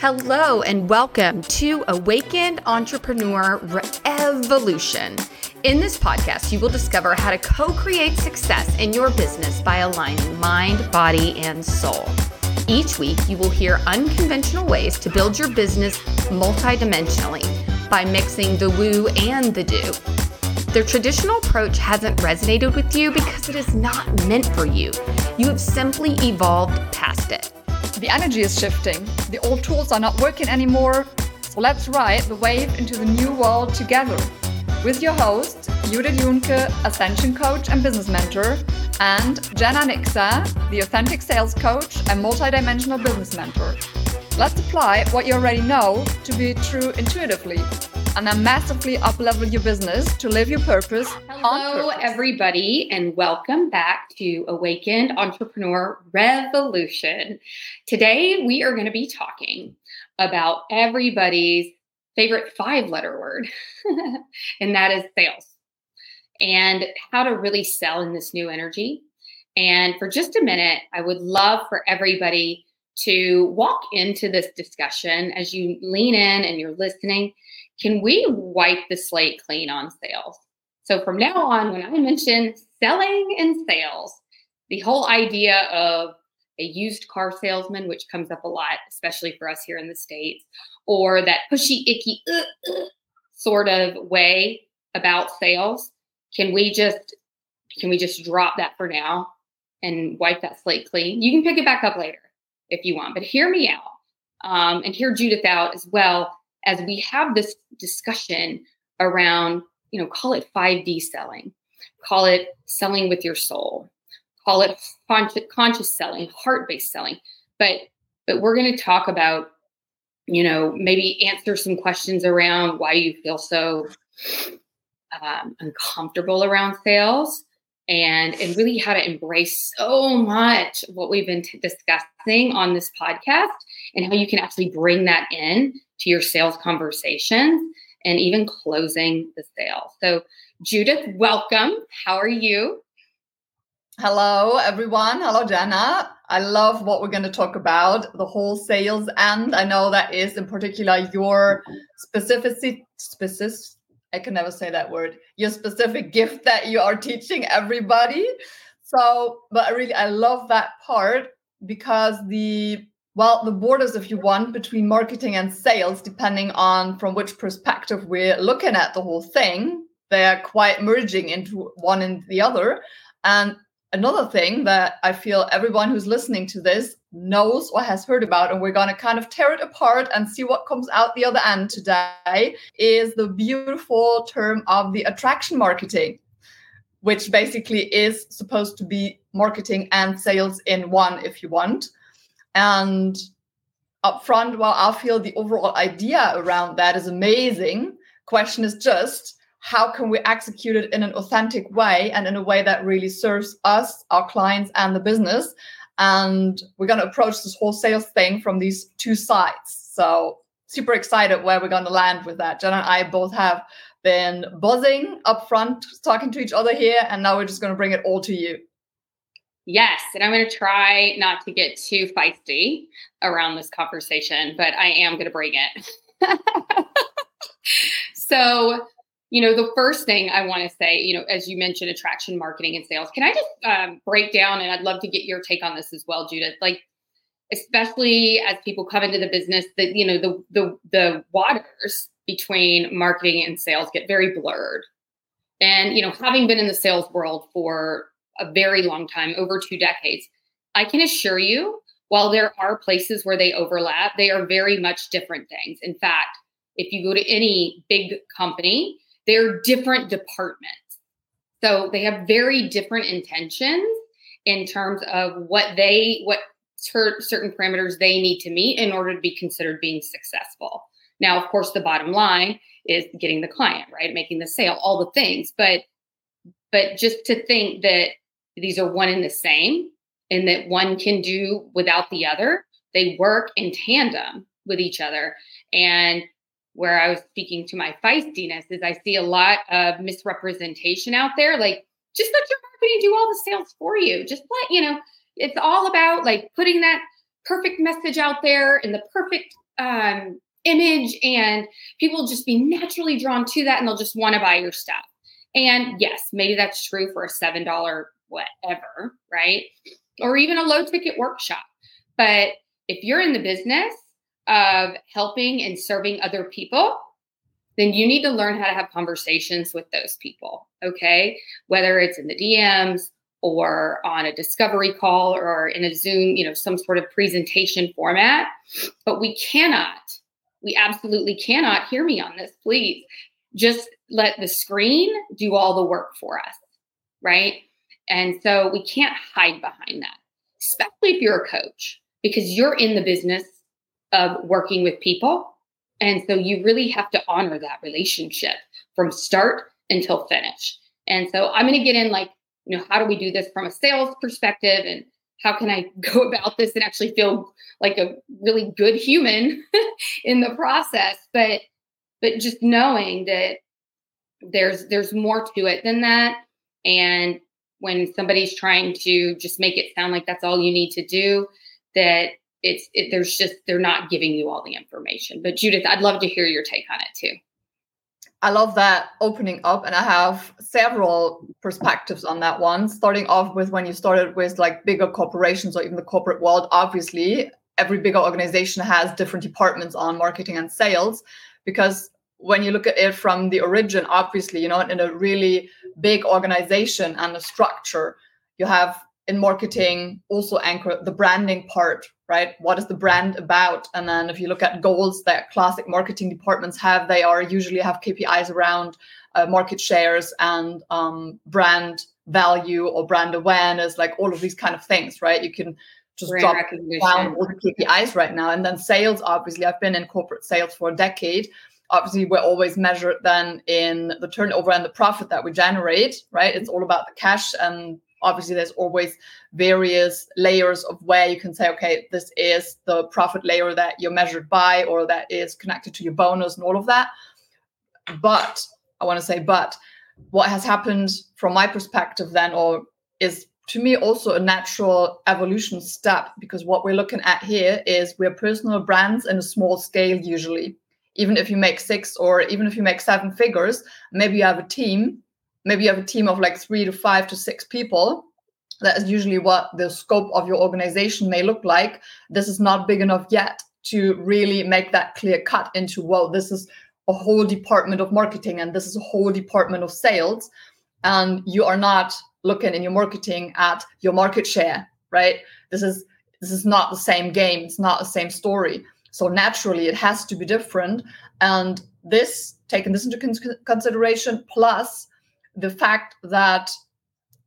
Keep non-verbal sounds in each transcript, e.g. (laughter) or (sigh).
Hello, and welcome to Awakened Entrepreneur Evolution. In this podcast, you will discover how to co create success in your business by aligning mind, body, and soul. Each week, you will hear unconventional ways to build your business multidimensionally by mixing the woo and the do. The traditional approach hasn't resonated with you because it is not meant for you. You have simply evolved past it. The energy is shifting. The old tools are not working anymore. So let's ride the wave into the new world together. With your host, Judith Juhnke, Ascension Coach and Business Mentor, and Jana Niksa, the Authentic Sales Coach and Multidimensional Business Mentor. Let's apply what you already know to be true intuitively and then massively uplevel your business to live your purpose. Hello, purpose. everybody, and welcome back to Awakened Entrepreneur Revolution. Today, we are going to be talking about everybody's favorite five letter word, (laughs) and that is sales, and how to really sell in this new energy. And for just a minute, I would love for everybody to walk into this discussion as you lean in and you're listening can we wipe the slate clean on sales? So from now on, when I mention selling and sales, the whole idea of a used car salesman, which comes up a lot, especially for us here in the States, or that pushy, icky uh, uh, sort of way about sales, can we just can we just drop that for now and wipe that slate clean? You can pick it back up later if you want, but hear me out um, and hear Judith out as well as we have this discussion around, you know, call it 5D selling, call it selling with your soul, call it conscious, selling, heart-based selling. But but we're going to talk about, you know, maybe answer some questions around why you feel so um, uncomfortable around sales and and really how to embrace so much what we've been t- discussing on this podcast and how you can actually bring that in to your sales conversations and even closing the sale. So, Judith, welcome. How are you? Hello, everyone. Hello, Jana. I love what we're going to talk about the whole sales end. I know that is in particular your specific specific I can never say that word. Your specific gift that you are teaching everybody. So, but I really I love that part because the well, the borders, if you want, between marketing and sales, depending on from which perspective we're looking at the whole thing, they're quite merging into one and the other. And another thing that I feel everyone who's listening to this knows or has heard about, and we're going to kind of tear it apart and see what comes out the other end today, is the beautiful term of the attraction marketing, which basically is supposed to be marketing and sales in one, if you want. And upfront, well, I feel the overall idea around that is amazing, question is just how can we execute it in an authentic way and in a way that really serves us, our clients, and the business. And we're going to approach this whole sales thing from these two sides. So super excited where we're going to land with that. Jen and I both have been buzzing up front, talking to each other here, and now we're just going to bring it all to you. Yes, and I'm going to try not to get too feisty around this conversation, but I am going to bring it. (laughs) so, you know, the first thing I want to say, you know, as you mentioned, attraction marketing and sales. Can I just um, break down, and I'd love to get your take on this as well, Judith. Like, especially as people come into the business, that you know, the the the waters between marketing and sales get very blurred. And you know, having been in the sales world for a very long time, over two decades. I can assure you, while there are places where they overlap, they are very much different things. In fact, if you go to any big company, they're different departments. So they have very different intentions in terms of what they, what certain parameters they need to meet in order to be considered being successful. Now, of course, the bottom line is getting the client, right? Making the sale, all the things. But but just to think that these are one and the same and that one can do without the other. They work in tandem with each other. And where I was speaking to my feistiness is I see a lot of misrepresentation out there. Like, just let your marketing do all the sales for you. Just let, you know, it's all about like putting that perfect message out there and the perfect um, image and people just be naturally drawn to that and they'll just want to buy your stuff. And yes, maybe that's true for a $7 whatever, right? Or even a low ticket workshop. But if you're in the business of helping and serving other people, then you need to learn how to have conversations with those people. Okay. Whether it's in the DMs or on a discovery call or in a Zoom, you know, some sort of presentation format. But we cannot, we absolutely cannot, hear me on this, please, just let the screen do all the work for us. Right. And so we can't hide behind that, especially if you're a coach, because you're in the business of working with people and so you really have to honor that relationship from start until finish. And so I'm going to get in like, you know, how do we do this from a sales perspective and how can I (laughs) go about this and actually feel like a really good human (laughs) in the process? But but just knowing that there's there's more to it than that. And when somebody's trying to just make it sound like that's all you need to do, that it's it, there's just they're not giving you all the information. But Judith, I'd love to hear your take on it too. I love that opening up, and I have several perspectives on that one. Starting off with when you started with like bigger corporations or even the corporate world, obviously, every bigger organization has different departments on marketing and sales because when you look at it from the origin, obviously, you know, in a really big organization and a structure, you have in marketing also anchor the branding part right? What is the brand about? And then if you look at goals that classic marketing departments have they are usually have kpis around uh, market shares and um, brand value or brand awareness like all of these kind of things right? You can just brand drop down all the kpis right now. And then sales obviously i've been in corporate sales for a decade obviously we're always measured then in the turnover and the profit that we generate right? It's all about the cash and obviously there's always various layers of where you can say okay this is the profit layer that you're measured by or that is connected to your bonus and all of that. But i want to say but what has happened from my perspective then or is to me also a natural evolution step because what we're looking at here is we're personal brands in a small scale usually even if you make six or even if you make seven figures maybe you have a team maybe you have a team of like three to five to six people. That is usually what the scope of your organization may look like. This is not big enough yet to really make that clear cut into well this is a whole department of marketing and this is a whole department of sales. And you are not looking in your marketing at your market share right? This is this is not the same game. It's not the same story so naturally it has to be different and this taking this into consideration plus the fact that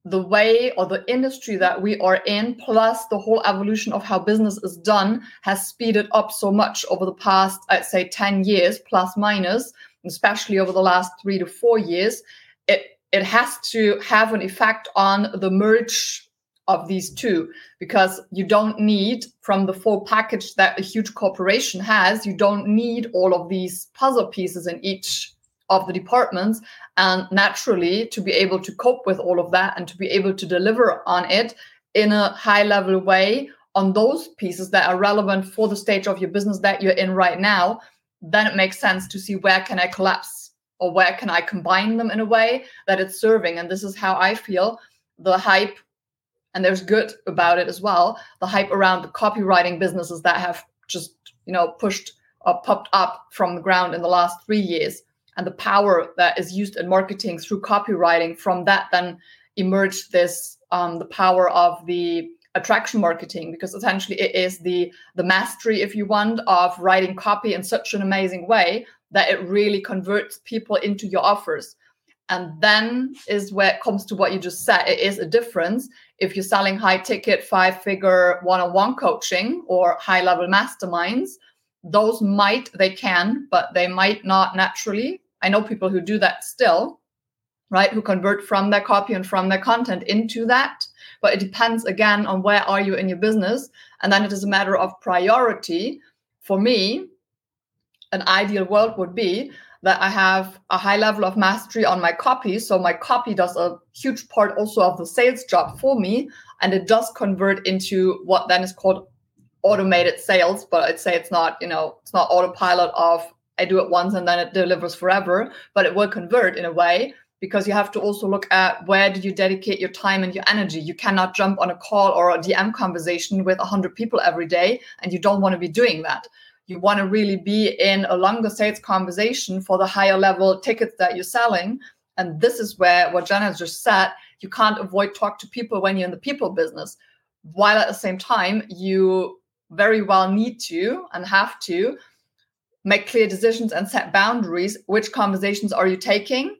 the way or the industry that we are in, plus the whole evolution of how business is done, has speeded up so much over the past, I'd say, 10 years, plus minus, especially over the last three to four years. It, it has to have an effect on the merge of these two because you don't need from the full package that a huge corporation has you don't need all of these puzzle pieces in each of the departments. And naturally to be able to cope with all of that and to be able to deliver on it in a high level way on those pieces that are relevant for the stage of your business that you're in right now then it makes sense to see where can i collapse or where can i combine them in a way that it's serving. And this is how i feel the hype and there's good about it as well. The hype around the copywriting businesses that have just you know pushed or popped up from the ground in the last three years and the power that is used in marketing through copywriting from that then emerged this um, the power of the attraction marketing because essentially it is the the mastery if you want of writing copy in such an amazing way that it really converts people into your offers and then is where it comes to what you just said. It is a difference if you're selling high ticket five figure one-on-one coaching or high level masterminds. Those might they can but they might not naturally. I know people who do that still right who convert from their copy and from their content into that. But it depends again on where are you in your business. And then it is a matter of priority. For me an ideal world would be that I have a high level of mastery on my copy. So my copy does a huge part also of the sales job for me. And it does convert into what then is called automated sales, but I'd say it's not, you know, it's not autopilot of I do it once and then it delivers forever, but it will convert in a way because you have to also look at where do you dedicate your time and your energy. You cannot jump on a call or a DM conversation with 100 people every day, and you don't want to be doing that. You want to really be in a longer sales conversation for the higher level tickets that you're selling. And this is where what Jana just said you can't avoid talk to people when you're in the people business, while at the same time, you very well need to and have to make clear decisions and set boundaries. Which conversations are you taking?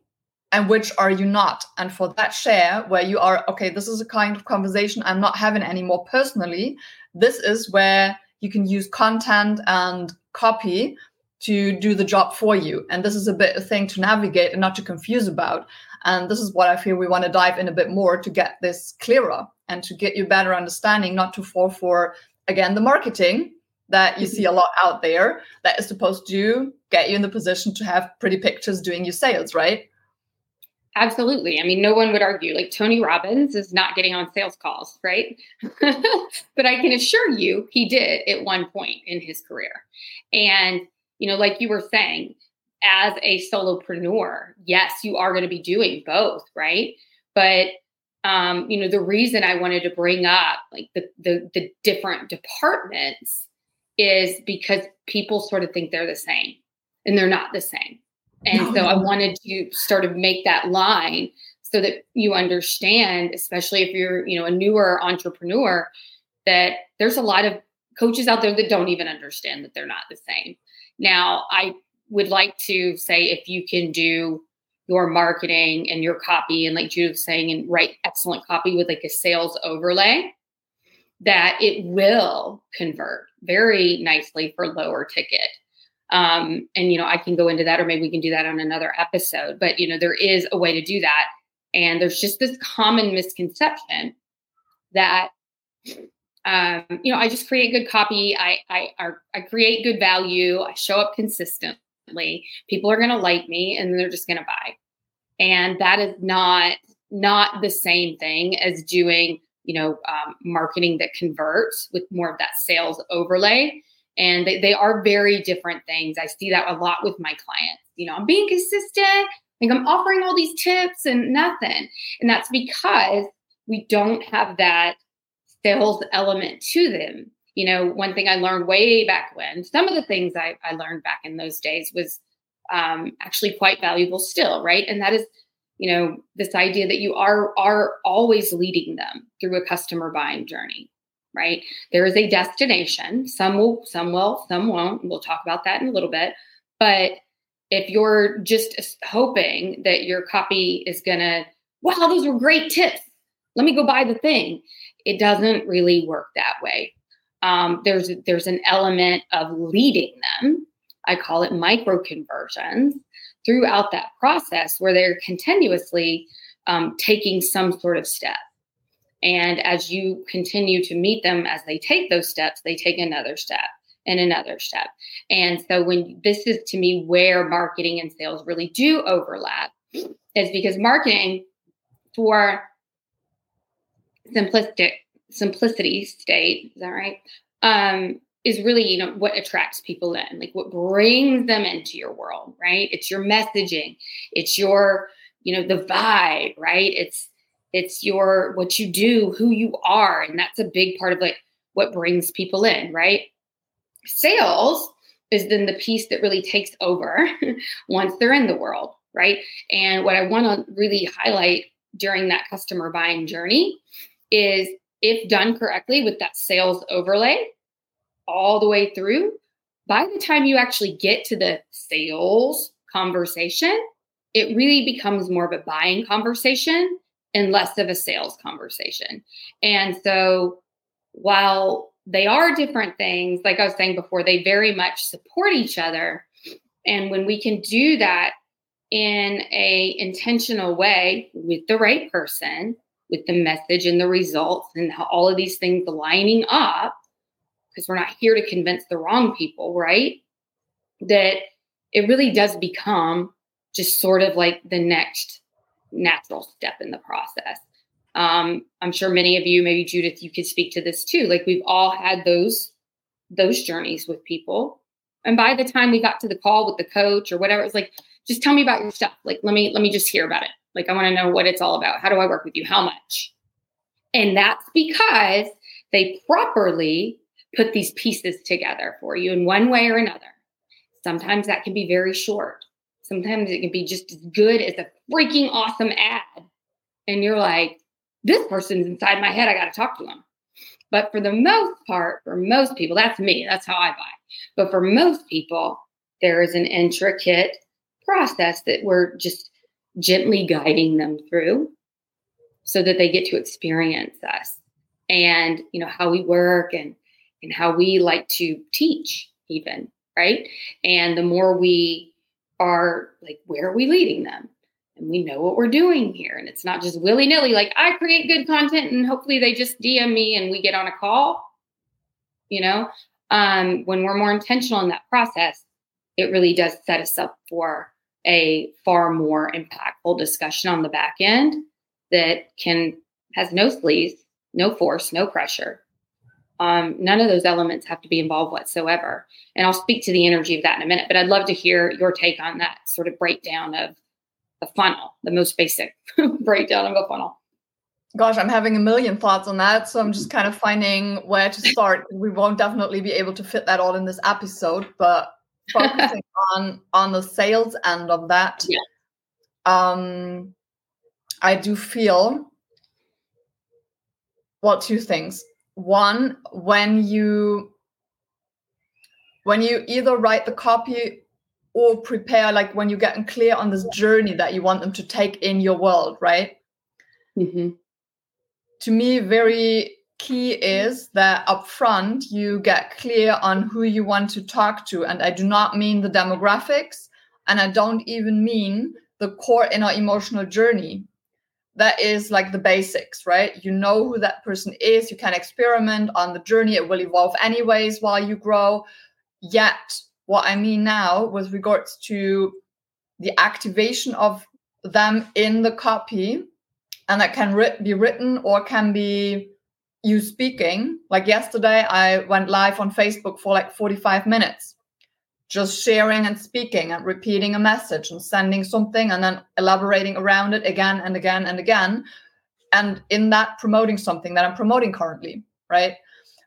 and which are you not and for that share where you are okay this is a kind of conversation i'm not having anymore personally this is where you can use content and copy to do the job for you. And this is a bit a thing to navigate and not to confuse about. And this is what i feel we want to dive in a bit more to get this clearer and to get you better understanding not to fall for again the marketing that you see a lot out there that is supposed to get you in the position to have pretty pictures doing your sales right Absolutely. I mean, no one would argue. Like Tony Robbins is not getting on sales calls, right? (laughs) but I can assure you he did at one point in his career. And, you know, like you were saying, as a solopreneur, yes, you are going to be doing both, right? But um, you know, the reason I wanted to bring up like the, the the different departments is because people sort of think they're the same and they're not the same and no, so I wanted to sort of make that line so that you understand, especially if you're, you know, a newer entrepreneur, that there's a lot of coaches out there that don't even understand that they're not the same. Now, I would like to say if you can do your marketing and your copy and like Judith was saying and write excellent copy with like a sales overlay that it will convert very nicely for lower ticket um, and you know, I can go into that, or maybe we can do that on another episode. But you know, there is a way to do that, and there's just this common misconception that um, you know, I just create good copy. I I I create good value. I show up consistently. People are going to like me, and they're just going to buy. And that is not not the same thing as doing you know um, marketing that converts with more of that sales overlay and they, they are very different things. I see that a lot with my clients. You know, I'm being consistent, like I'm offering all these tips and nothing. And that's because we don't have that sales element to them. You know, one thing I learned way back when, some of the things I, I learned back in those days was um, actually quite valuable still, right? And that is, you know, this idea that you are are always leading them through a customer buying journey right? There is a destination. Some will, some will, some won't. We'll talk about that in a little bit. But if you're just hoping that your copy is going to, wow, those were great tips. Let me go buy the thing. It doesn't really work that way. Um, there's there's an element of leading them. I call it micro conversions throughout that process where they're continuously um, taking some sort of step. And as you continue to meet them as they take those steps, they take another step and another step. And so when this is to me where marketing and sales really do overlap is because marketing for simplistic simplicity state, is that right? Um, is really, you know, what attracts people in, like what brings them into your world, right? It's your messaging, it's your, you know, the vibe, right? It's it's your what you do who you are and that's a big part of like what brings people in right? Sales is then the piece that really takes over (laughs) once they're in the world right? And what i want to really highlight during that customer buying journey is if done correctly with that sales overlay all the way through by the time you actually get to the sales conversation it really becomes more of a buying conversation and less of a sales conversation. And so while they are different things, like I was saying before, they very much support each other. And when we can do that in a intentional way with the right person, with the message and the results and all of these things lining up, because we're not here to convince the wrong people, right? That it really does become just sort of like the next natural step in the process. Um, I'm sure many of you, maybe Judith, you could speak to this too. Like we've all had those those journeys with people. And by the time we got to the call with the coach or whatever, it's like, just tell me about your stuff. Like, let me let me just hear about it. Like, I want to know what it's all about. How do I work with you? How much? And that's because they properly put these pieces together for you in one way or another. Sometimes that can be very short. Sometimes it can be just as good as a freaking awesome ad. And you're like, this person's inside my head. I got to talk to them. But for the most part, for most people, that's me. That's how I buy. But for most people, there is an intricate process that we're just gently guiding them through so that they get to experience us and you know how we work and and how we like to teach even right and the more we are like where are we leading them? And we know what we're doing here. And it's not just willy-nilly like i create good content and hopefully they just dm me and we get on a call you know? Um, when we're more intentional in that process it really does set us up for a far more impactful discussion on the back end that can has no sleeves, no force, no pressure. Um, none of those elements have to be involved whatsoever. And I'll speak to the energy of that in a minute, but I'd love to hear your take on that sort of breakdown of the funnel, the most basic (laughs) breakdown of a funnel. Gosh, I'm having a million thoughts on that. So I'm just kind of finding where to start. we won't definitely be able to fit that all in this episode, but (laughs) focusing on on the sales end of that. Yeah. Um I do feel well two things. One, when you when you either write the copy or prepare like when you're getting clear on this journey that you want them to take in your world right mm-hmm. to me very key is that up front you get clear on who you want to talk to and i do not mean the demographics and i don't even mean the core inner emotional journey that is like the basics right? You know who that person is. You can experiment on the journey. It will evolve anyways while you grow. Yet what i mean now with regards to the activation of them in the copy and that can be written or can be you speaking. Like yesterday, I went live on Facebook for like 45 minutes, just sharing and speaking and repeating a message and sending something and then elaborating around it again and again and again. And in that, promoting something that I'm promoting currently, right?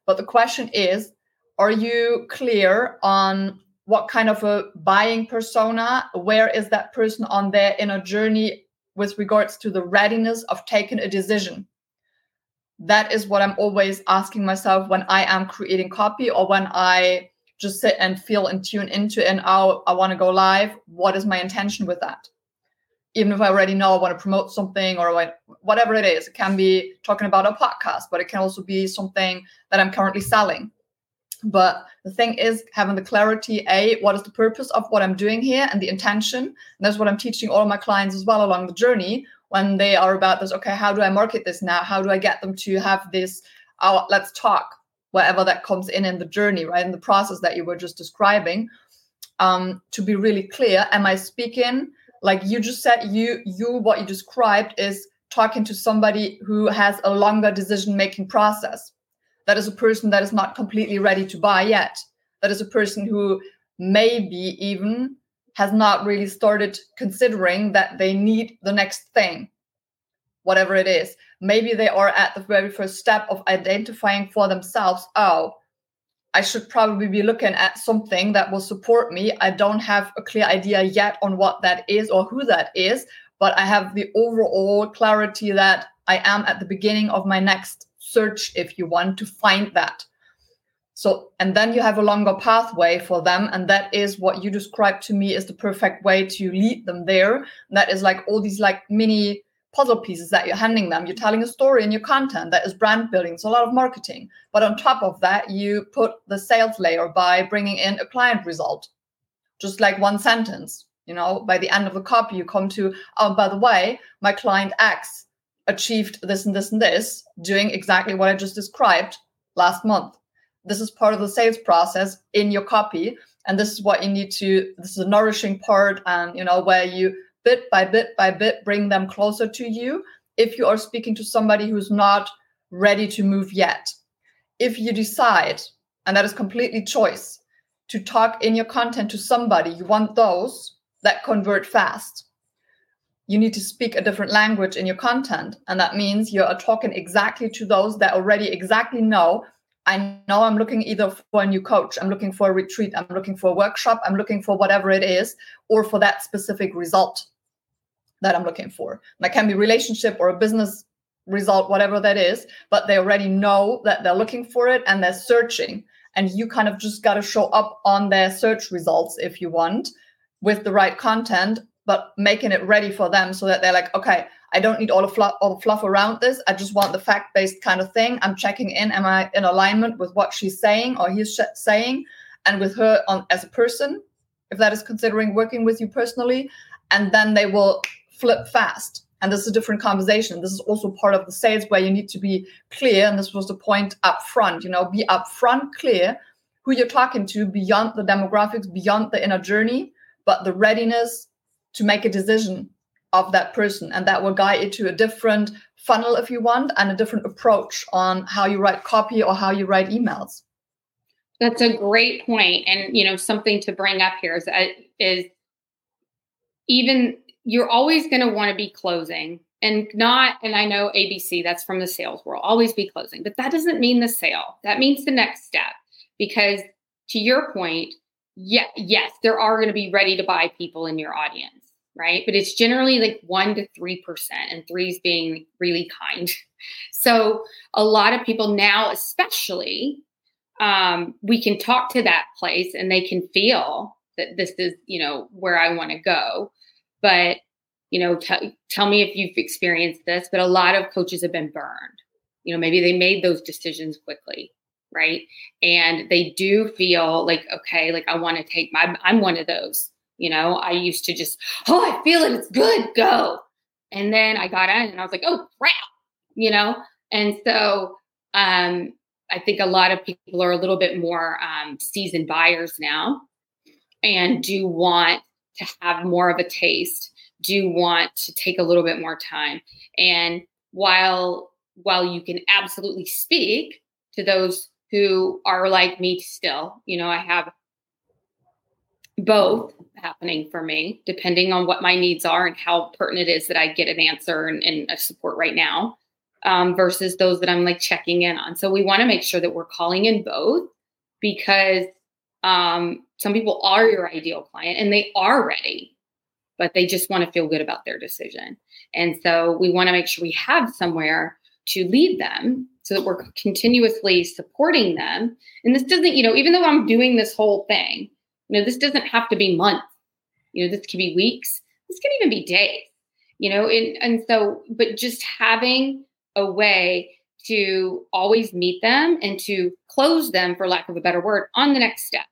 But the question is are you clear on what kind of a buying persona? Where is that person on their inner journey with regards to the readiness of taking a decision? that is what I'm always asking myself when I am creating copy or when I just sit and feel and tune into and oh, I want to go live. What is my intention with that? Even if I already know I want to promote something or whatever it is, it can be talking about a podcast, but it can also be something that I'm currently selling. But the thing is having the clarity, A, what is the purpose of what I'm doing here and the intention. And that's what I'm teaching all my clients as well along the journey when they are about this okay how do i market this now how do i get them to have this oh, let's talk whatever that comes in in the journey right in the process that you were just describing um, to be really clear am i speaking like you just said you you what you described is talking to somebody who has a longer decision making process. That is a person that is not completely ready to buy yet. That is a person who maybe even has not really started considering that they need the next thing, whatever it is. Maybe they are at the very first step of identifying for themselves, oh, I should probably be looking at something that will support me. I don't have a clear idea yet on what that is or who that is, but I have the overall clarity that I am at the beginning of my next search, if you want to find that. So, and then you have a longer pathway for them. And that is what you described to me is the perfect way to lead them there. And that is like all these like mini puzzle pieces that you're handing them. You're telling a story in your content that is brand building. It's a lot of marketing. But on top of that, you put the sales layer by bringing in a client result, just like one sentence. You know, by the end of the copy, you come to, oh, by the way, my client X achieved this and this and this, doing exactly what I just described last month this is part of the sales process in your copy and this is what you need to this is a nourishing part and you know where you bit by bit by bit bring them closer to you if you are speaking to somebody who's not ready to move yet if you decide and that is completely choice to talk in your content to somebody, you want those that convert fast. You need to speak a different language in your content. And that means you're talking exactly to those that already exactly know. I know I'm looking either for a new coach, I'm looking for a retreat, I'm looking for a workshop, I'm looking for whatever it is, or for that specific result that I'm looking for. That can be relationship or a business result, whatever that is, but they already know that they're looking for it and they're searching. And you kind of just got to show up on their search results if you want with the right content but making it ready for them so that they're like okay i don't need all the fluff, all the fluff around this. I just want the fact-based kind of thing. I'm checking in. Am i in alignment with what she's saying or he's saying? And with her on as a person if that is considering working with you personally and then they will flip fast. And this is a different conversation. This is also part of the sales where you need to be clear. And this was the point up front you know be upfront clear who you're talking to beyond the demographics beyond the inner journey but the readiness to make a decision of that person. And that will guide you to a different funnel if you want and a different approach on how you write copy or how you write emails. That's a great point. And you know something to bring up here is, uh, is even you're always going to want to be closing and not and i know abc that's from the sales world always be closing but that doesn't mean the sale. That means the next step because to your point yeah yes there are going to be ready to buy people in your audience right? But it's generally like 1 to 3% and 3 is being really kind. (laughs) So a lot of people now especially um, we can talk to that place and they can feel that this is you know where i want to go but you know t- tell me if you've experienced this but a lot of coaches have been burned. You know maybe they made those decisions quickly right? And they do feel like okay like i want to take my i'm one of those you know? I used to just oh i feel it it's good go. And then i got in and i was like oh crap you know? And so um i think a lot of people are a little bit more um, seasoned buyers now and do want to have more of a taste do want to take a little bit more time. And while while you can absolutely speak to those who are like me still you know i have both happening for me depending on what my needs are and how pertinent it is that i get an answer and, and a support right now um, versus those that i'm like checking in on. So we want to make sure that we're calling in both because um, some people are your ideal client and they are ready, but they just want to feel good about their decision. And so we want to make sure we have somewhere to lead them so that we're continuously supporting them. And this doesn't, you know, even though I'm doing this whole thing, you know, this doesn't have to be months. You know, this could be weeks. This could even be days. You know, and and so, but just having a way to always meet them and to close them, for lack of a better word, on the next step.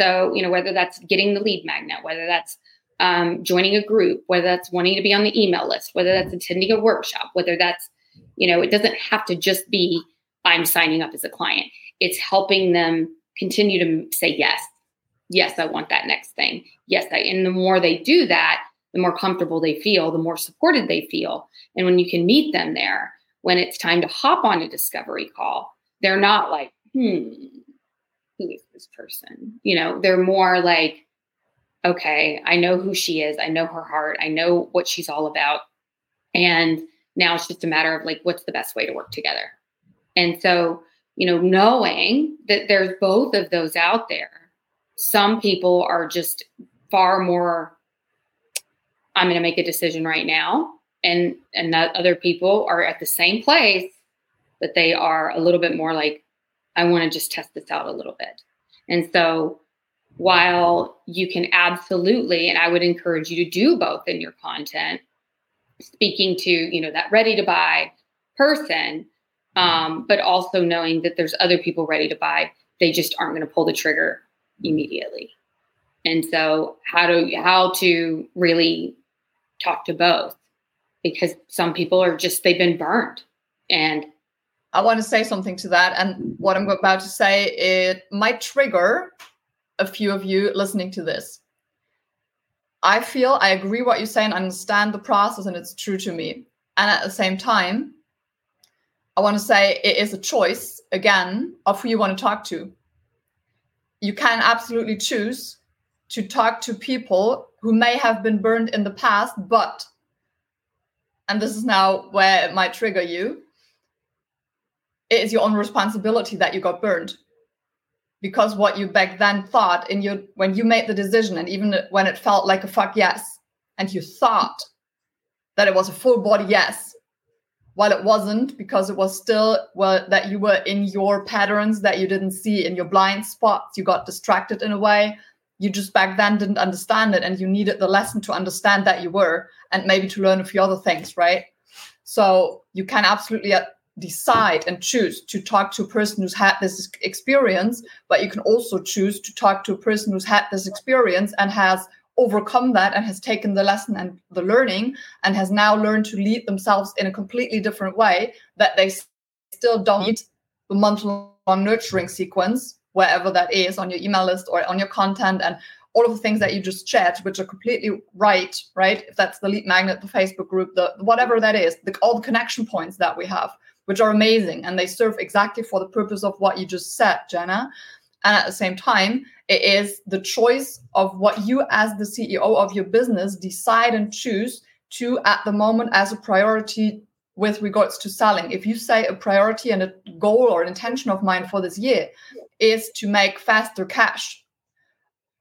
So, you know, whether that's getting the lead magnet, whether that's um, joining a group, whether that's wanting to be on the email list, whether that's attending a workshop, whether that's, you know, it doesn't have to just be I'm signing up as a client. It's helping them continue to say yes. Yes, I want that next thing. Yes, I, and the more they do that, the more comfortable they feel, the more supported they feel. And when you can meet them there, when it's time to hop on a discovery call, they're not like, hmm, who is this person? You know, they're more like, okay, I know who she is. I know her heart. I know what she's all about. And now it's just a matter of like, what's the best way to work together? And so, you know, knowing that there's both of those out there, some people are just far more, I'm going to make a decision right now. And, and that other people are at the same place, but they are a little bit more like, I want to just test this out a little bit. And so while you can absolutely, and I would encourage you to do both in your content, speaking to, you know, that ready to buy person, um, but also knowing that there's other people ready to buy. They just aren't going to pull the trigger immediately. And so how to how to really talk to both because some people are just they've been burned and I want to say something to that. And what I'm about to say, it might trigger a few of you listening to this. I feel I agree what you're saying, I understand the process, and it's true to me. And at the same time, I want to say it is a choice again of who you want to talk to. you can absolutely choose to talk to people who may have been burned in the past, but, and this is now where it might trigger you, it is your own responsibility that you got burned. Because what you back then thought in your when you made the decision, and even when it felt like a fuck yes, and you thought that it was a full body yes, while it wasn't because it was still well that you were in your patterns that you didn't see in your blind spots you got distracted in a way you just back then didn't understand it and you needed the lesson to understand that you were and maybe to learn a few other things right so you can absolutely decide and choose to talk to a person who's had this experience but you can also choose to talk to a person who's had this experience and has overcome that and has taken the lesson and the learning and has now learned to lead themselves in a completely different way that they still don't need the month long nurturing sequence wherever that is on your email list or on your content and all of the things that you just shared which are completely right right? If that's the lead magnet the facebook group the whatever that is the, all the connection points that we have which are amazing and they serve exactly for the purpose of what you just said jana. And at the same time it is the choice of what you as the ceo of your business decide and choose to at the moment as a priority with regards to selling. If you say a priority and a goal or an intention of mine for this year is to make faster cash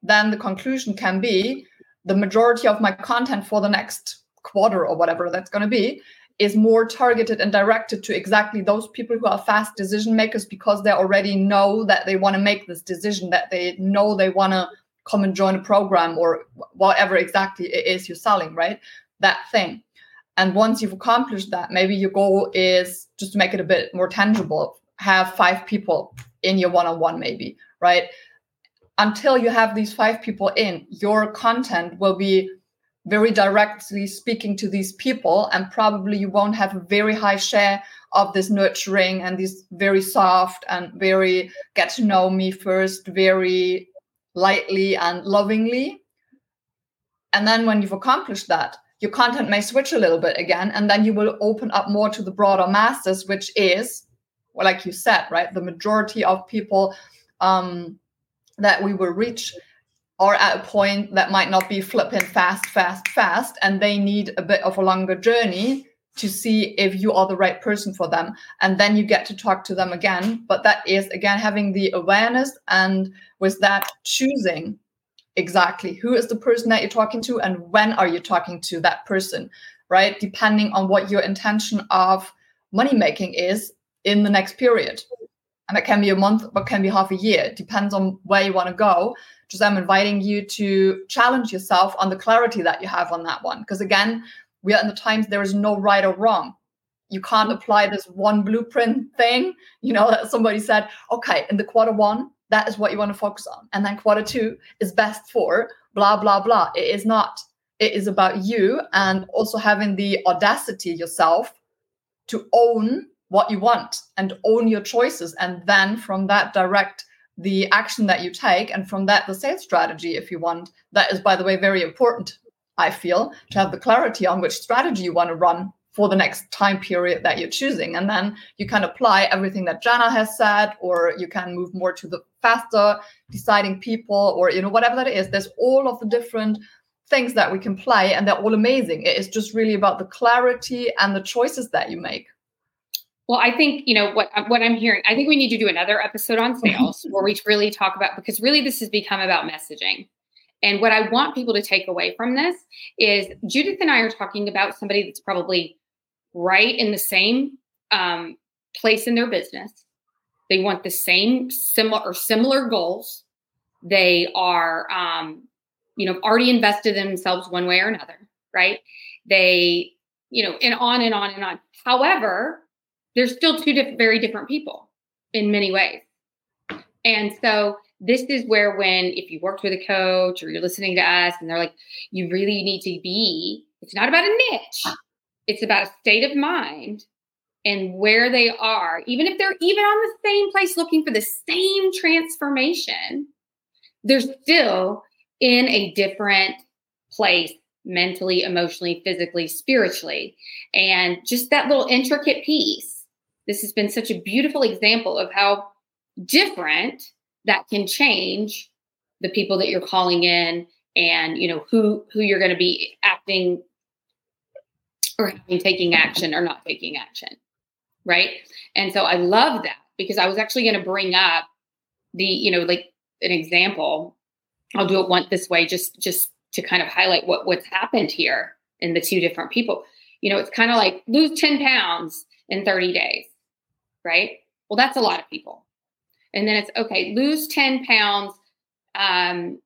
then the conclusion can be the majority of my content for the next quarter or whatever that's going to be is more targeted and directed to exactly those people who are fast decision makers because they already know that they want to make this decision, that they know they want to come and join a program or whatever exactly it is you're selling, right? That thing. And once you've accomplished that, maybe your goal is just to make it a bit more tangible, have five people in your one on one, maybe, right? Until you have these five people in, your content will be very directly speaking to these people and probably you won't have a very high share of this nurturing and this very soft and very get to know me first very lightly and lovingly. And then when you've accomplished that your content may switch a little bit again and then you will open up more to the broader masses which is well, like you said right the majority of people um, that we will reach are at a point that might not be flipping fast, fast, fast, and they need a bit of a longer journey to see if you are the right person for them. And then you get to talk to them again. But that is, again, having the awareness and with that, choosing exactly who is the person that you're talking to and when are you talking to that person, right? Depending on what your intention of money making is in the next period. And that can be a month, but can be half a year. It depends on where you want to go just I'm inviting you to challenge yourself on the clarity that you have on that one. Because again, we are in the times there is no right or wrong. You can't apply this one blueprint thing, you know, that somebody said, okay, in the quarter one, that is what you want to focus on. And then quarter two is best for blah, blah, blah. It is not. It is about you and also having the audacity yourself to own what you want and own your choices. And then from that direct the action that you take. And from that the sales strategy if you want that is by the way very important i feel to have the clarity on which strategy you want to run for the next time period that you're choosing. And then you can apply everything that jana has said or you can move more to the faster deciding people or you know whatever that is. There's all of the different things that we can play and they're all amazing. It is just really about the clarity and the choices that you make well, I think you know what uh, what I'm hearing. I think we need to do another episode on (laughs) sales where we really talk about because really this has become about messaging. And what I want people to take away from this is Judith and I are talking about somebody that's probably right in the same um, place in their business. They want the same similar or similar goals. They are, um, you know, already invested in themselves one way or another, right? They, you know, and on and on and on. However, they're still two very different people in many ways. And so this is where when if you worked with a coach or you're listening to us and they're like, you really need to be, it's not about a niche. It's about a state of mind and where they are, even if they're even on the same place looking for the same transformation, they're still in a different place mentally, emotionally, physically, spiritually. And just that little intricate piece this has been such a beautiful example of how different that can change the people that you're calling in and you know who who you're going to be acting or taking action or not taking action right? And so i love that because i was actually going to bring up the you know like an example. I'll do it one this way just just to kind of highlight what what's happened here in the two different people. You know it's kind of like lose 10 pounds in 30 days right well that's a lot of people and then it's okay lose 10 pounds um,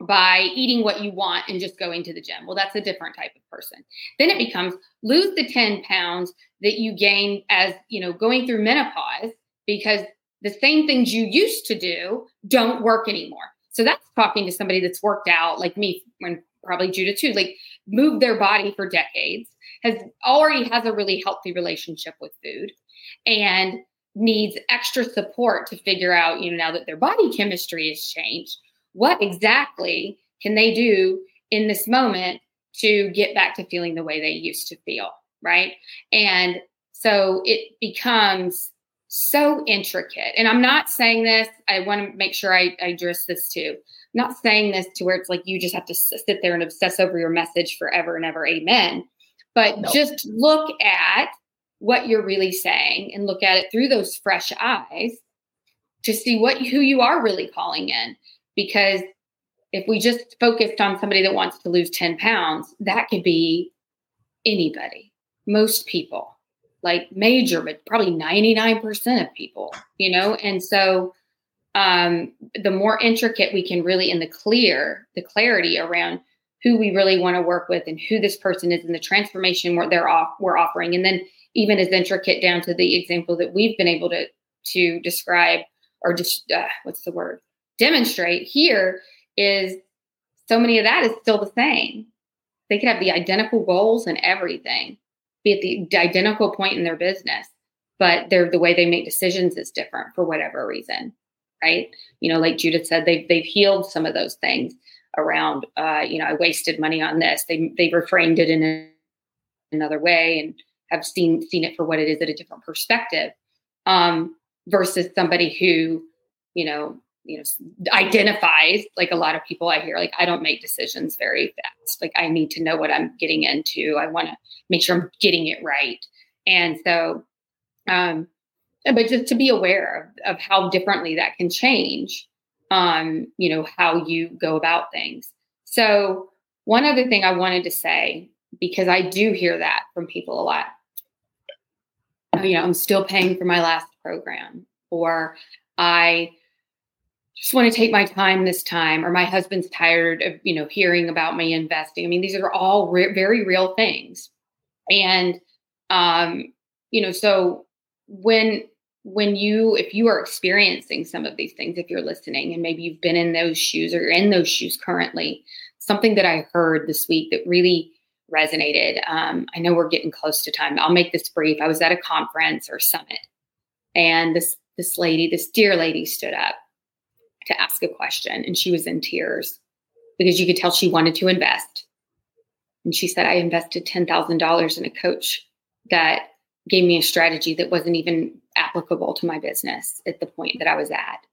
by eating what you want and just going to the gym. Well, that's a different type of person. Then it becomes lose the 10 pounds that you gain as, you know, going through menopause because the same things you used to do don't work anymore. So that's talking to somebody that's worked out like me when probably Judith too, like moved their body for decades, has already has a really healthy relationship with food and needs extra support to figure out, you know, now that their body chemistry has changed, what exactly can they do in this moment to get back to feeling the way they used to feel, right? And so it becomes so intricate. And I'm not saying this, I want to make sure I, I address this too. I'm not saying this to where it's like you just have to sit there and obsess over your message forever and ever. Amen. But just look at what you're really saying and look at it through those fresh eyes to see what who you are really calling in. Because if we just focused on somebody that wants to lose 10 pounds that could be anybody most people like major but probably 99% of people you know? And so um the more intricate we can really in the clear the clarity around who we really want to work with and who this person is and the transformation we're, they're off, we're offering. And then even as intricate down to the example that we've been able to to describe or just uh, what's the word? Demonstrate here is so many of that is still the same. They could have the identical goals and everything be at the identical point in their business but they're the way they make decisions is different for whatever reason right? You know like judith said they've they've healed some of those things around uh you know i wasted money on this. They they reframed it in another way and have seen seen it for what it is at a different perspective um, versus somebody who you know you know identifies like a lot of people i hear like i don't make decisions very fast. Like i need to know what i'm getting into. I want to make sure i'm getting it right. And so um but just to be aware of, of how differently that can change um you know how you go about things. So one other thing i wanted to say because i do hear that from people a lot you know, I'm still paying for my last program, or I just want to take my time this time, or my husband's tired of, you know, hearing about me investing. I mean, these are all re- very real things. And, um, you know, so when, when you, if you are experiencing some of these things, if you're listening and maybe you've been in those shoes or in those shoes currently, something that I heard this week that really resonated. Um, I know we're getting close to time. I'll make this brief. I was at a conference or summit, and this this lady, this dear lady, stood up to ask a question, and she was in tears because you could tell she wanted to invest. And she said, "I invested ten thousand dollars in a coach that gave me a strategy that wasn't even applicable to my business at the point that I was at."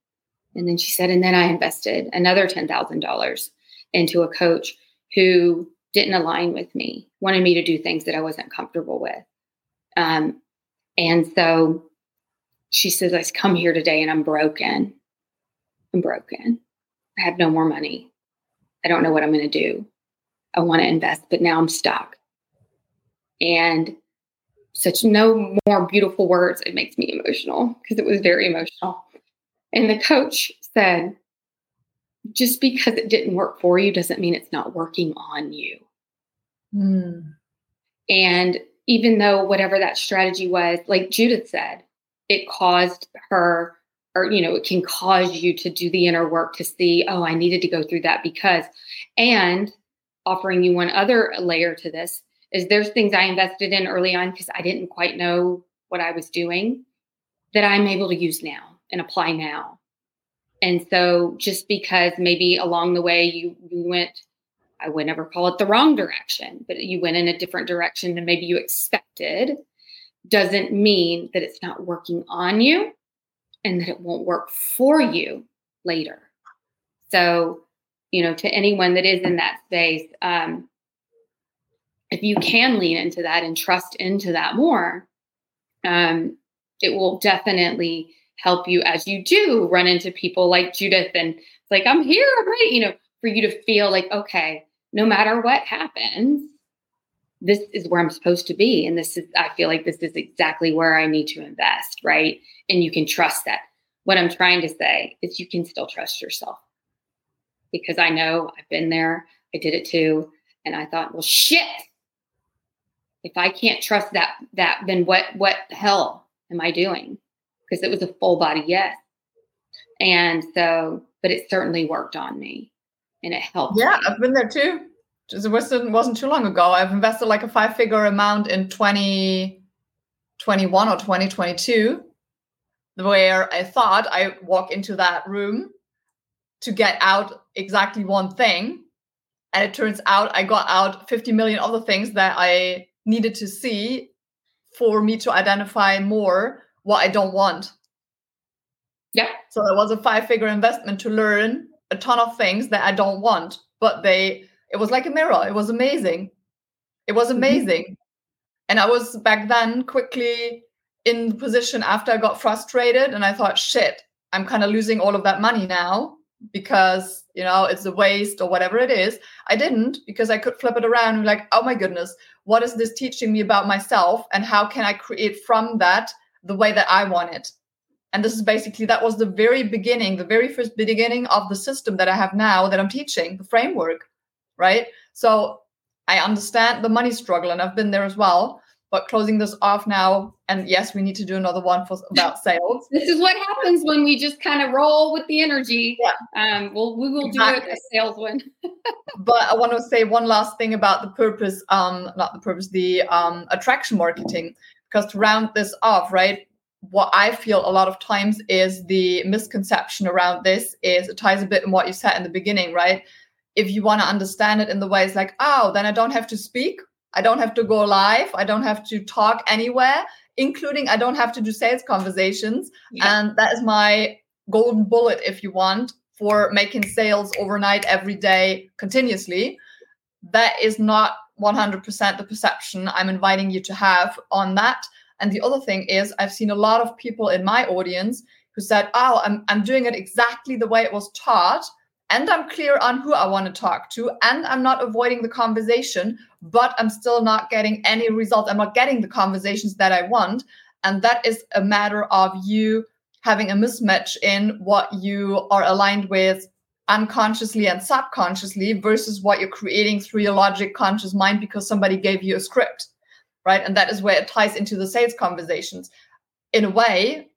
And then she said, "And then I invested another ten thousand dollars into a coach who." Didn't align with me, wanted me to do things that I wasn't comfortable with. Um, and so she says, I come here today and I'm broken. I'm broken. I have no more money. I don't know what I'm going to do. I want to invest, but now I'm stuck. And such no more beautiful words. It makes me emotional because it was very emotional. And the coach said, just because it didn't work for you doesn't mean it's not working on you. Mm. And even though whatever that strategy was, like Judith said, it caused her, or, you know, it can cause you to do the inner work to see, oh, I needed to go through that because, and offering you one other layer to this is there's things I invested in early on because I didn't quite know what I was doing that I'm able to use now and apply now. And so just because maybe along the way you, you went, I would never call it the wrong direction, but you went in a different direction than maybe you expected, doesn't mean that it's not working on you and that it won't work for you later. So, you know, to anyone that is in that space, um, if you can lean into that and trust into that more, um, it will definitely help you as you do run into people like Judith and it's like, I'm here, right? You know, for you to feel like, okay, no matter what happens, this is where I'm supposed to be. And this is, I feel like this is exactly where I need to invest, right? And you can trust that. What I'm trying to say is you can still trust yourself because I know I've been there. I did it too. And I thought, well, shit. If I can't trust that, that, then what, what the hell am I doing? Because it was a full body yes. And so, but it certainly worked on me and it helped. Yeah, me. I've been there too. It wasn't, wasn't too long ago. I've invested like a five figure amount in 2021 or 2022, where I thought I walk into that room to get out exactly one thing. And it turns out I got out 50 million other things that I needed to see for me to identify more what I don't want. Yeah. So it was a five figure investment to learn a ton of things that I don't want, but they, it was like a mirror. It was amazing. It was mm-hmm. amazing. Mm-hmm. And I was back then quickly in the position after I got frustrated and I thought, shit, I'm kind of losing all of that money now because you know it's a waste or whatever it is i didn't because i could flip it around and be like oh my goodness what is this teaching me about myself and how can i create from that the way that i want it and this is basically that was the very beginning the very first beginning of the system that i have now that i'm teaching the framework right? So i understand the money struggle and i've been there as well but closing this off now and yes we need to do another one for about (laughs) sales. This is what happens when we just kind of roll with the energy. Yeah. Um well we will exactly. do it a sales one. (laughs) But i want to say one last thing about the purpose um not the purpose the um attraction marketing because to round this off right what i feel a lot of times is the misconception around this is it ties a bit in what you said in the beginning right if you want to understand it in the ways like oh then i don't have to speak I don't have to go live. I don't have to talk anywhere, including I don't have to do sales conversations. Yeah. And that is my golden bullet, if you want, for making sales overnight, every day, continuously. That is not 100% the perception I'm inviting you to have on that. And the other thing is, I've seen a lot of people in my audience who said, Oh, I'm, I'm doing it exactly the way it was taught and I'm clear on who I want to talk to, and I'm not avoiding the conversation, but I'm still not getting any result. I'm not getting the conversations that I want. And that is a matter of you having a mismatch in what you are aligned with unconsciously and subconsciously versus what you're creating through your logic conscious mind because somebody gave you a script, right? And that is where it ties into the sales conversations. In a way,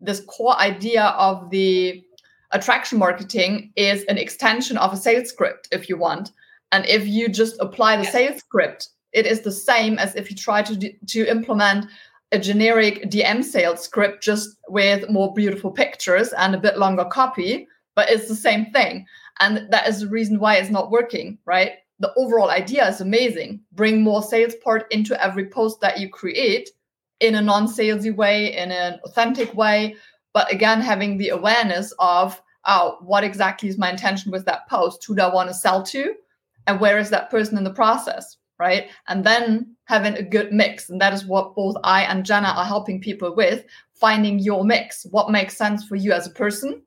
this core idea of the attraction marketing is an extension of a sales script if you want and if you just apply the sales script it is the same as if you try to to implement a generic dm sales script just with more beautiful pictures and a bit longer copy but it's the same thing and that is the reason why it's not working right the overall idea is amazing. Bring more sales part into every post that you create in a non-salesy way in an authentic way. But again having the awareness of oh what exactly is my intention with that post? Who do i want to sell to? And where is that person in the process right? And then having a good mix. And that is what both i and jana are helping people with finding your mix what makes sense for you as a person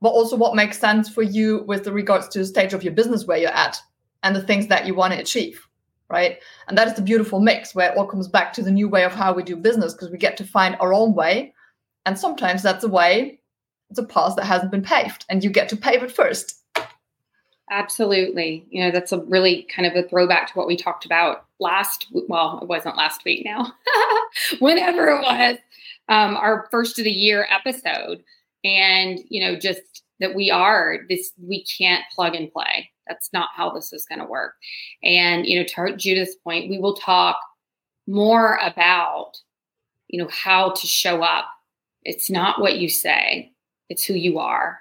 but also what makes sense for you with the regards to the stage of your business where you're at and the things that you want to achieve right and that is the beautiful mix where it all comes back to the new way of how we do business because we get to find our own way and sometimes that's a way, it's a path that hasn't been paved, and you get to pave it first. Absolutely. You know, that's a really kind of a throwback to what we talked about last, well, it wasn't last week now, (laughs) whenever it was, um, our first of the year episode. And, you know, just that we are this, we can't plug and play. That's not how this is going to work. And, you know, to Judith's point, we will talk more about, you know, how to show up it's not what you say, it's who you are.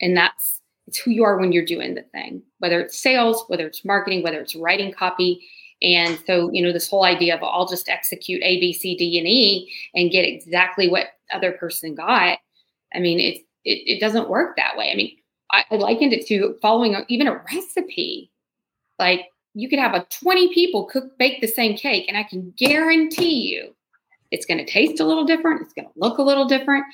And that's it's who you are when you're doing the thing, whether it's sales, whether it's marketing, whether it's writing copy. And so, you know, this whole idea of I'll just execute A, B, C, D, and E and get exactly what other person got. I mean, it's it, it doesn't work that way. I mean, I, I likened it to following a, even a recipe. Like you could have a 20 people cook bake the same cake, and I can guarantee you it's going to taste a little different. It's going to look a little different.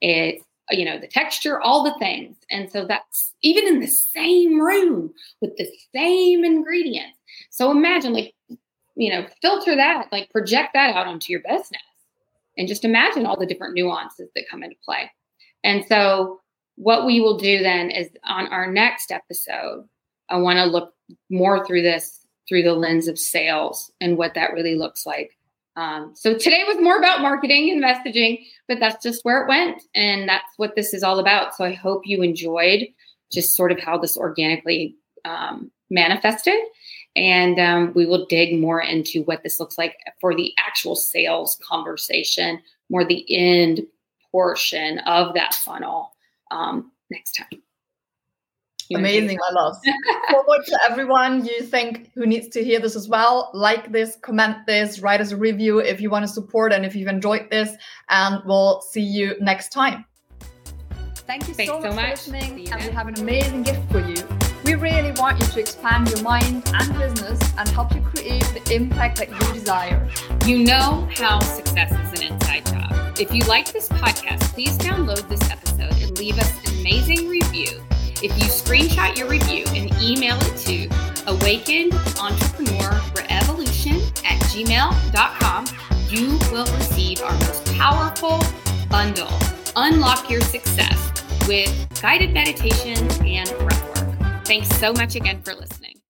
It's you know the texture all the things and so that's even in the same room with the same ingredients so imagine like you know filter that like project that out onto your business and just imagine all the different nuances that come into play and so what we will do then is on our next episode i want to look more through this through the lens of sales and what that really looks like um, so today was more about marketing and messaging, but that's just where it went. And that's what this is all about. So I hope you enjoyed just sort of how this organically um, manifested. And um, we will dig more into what this looks like for the actual sales conversation, more the end portion of that funnel um, next time. Amazing, I love. (laughs) Forward to everyone you think who needs to hear this as well. Like this, comment this, write us a review if you want to support and if you've enjoyed this. And we'll see you next time. Thank you so much, so much, for listening, and we have an amazing gift for you. Really want you to expand your mind and business and help you create the impact that you desire. You know how success is an inside job. If you like this podcast, please download this episode and leave us an amazing review if you screenshot your review and email it to awakenedentrepreneurrevolution at gmail.com, you will receive our most powerful bundle, Unlock Your Success, with guided meditation and breathwork. Thanks so much again for listening.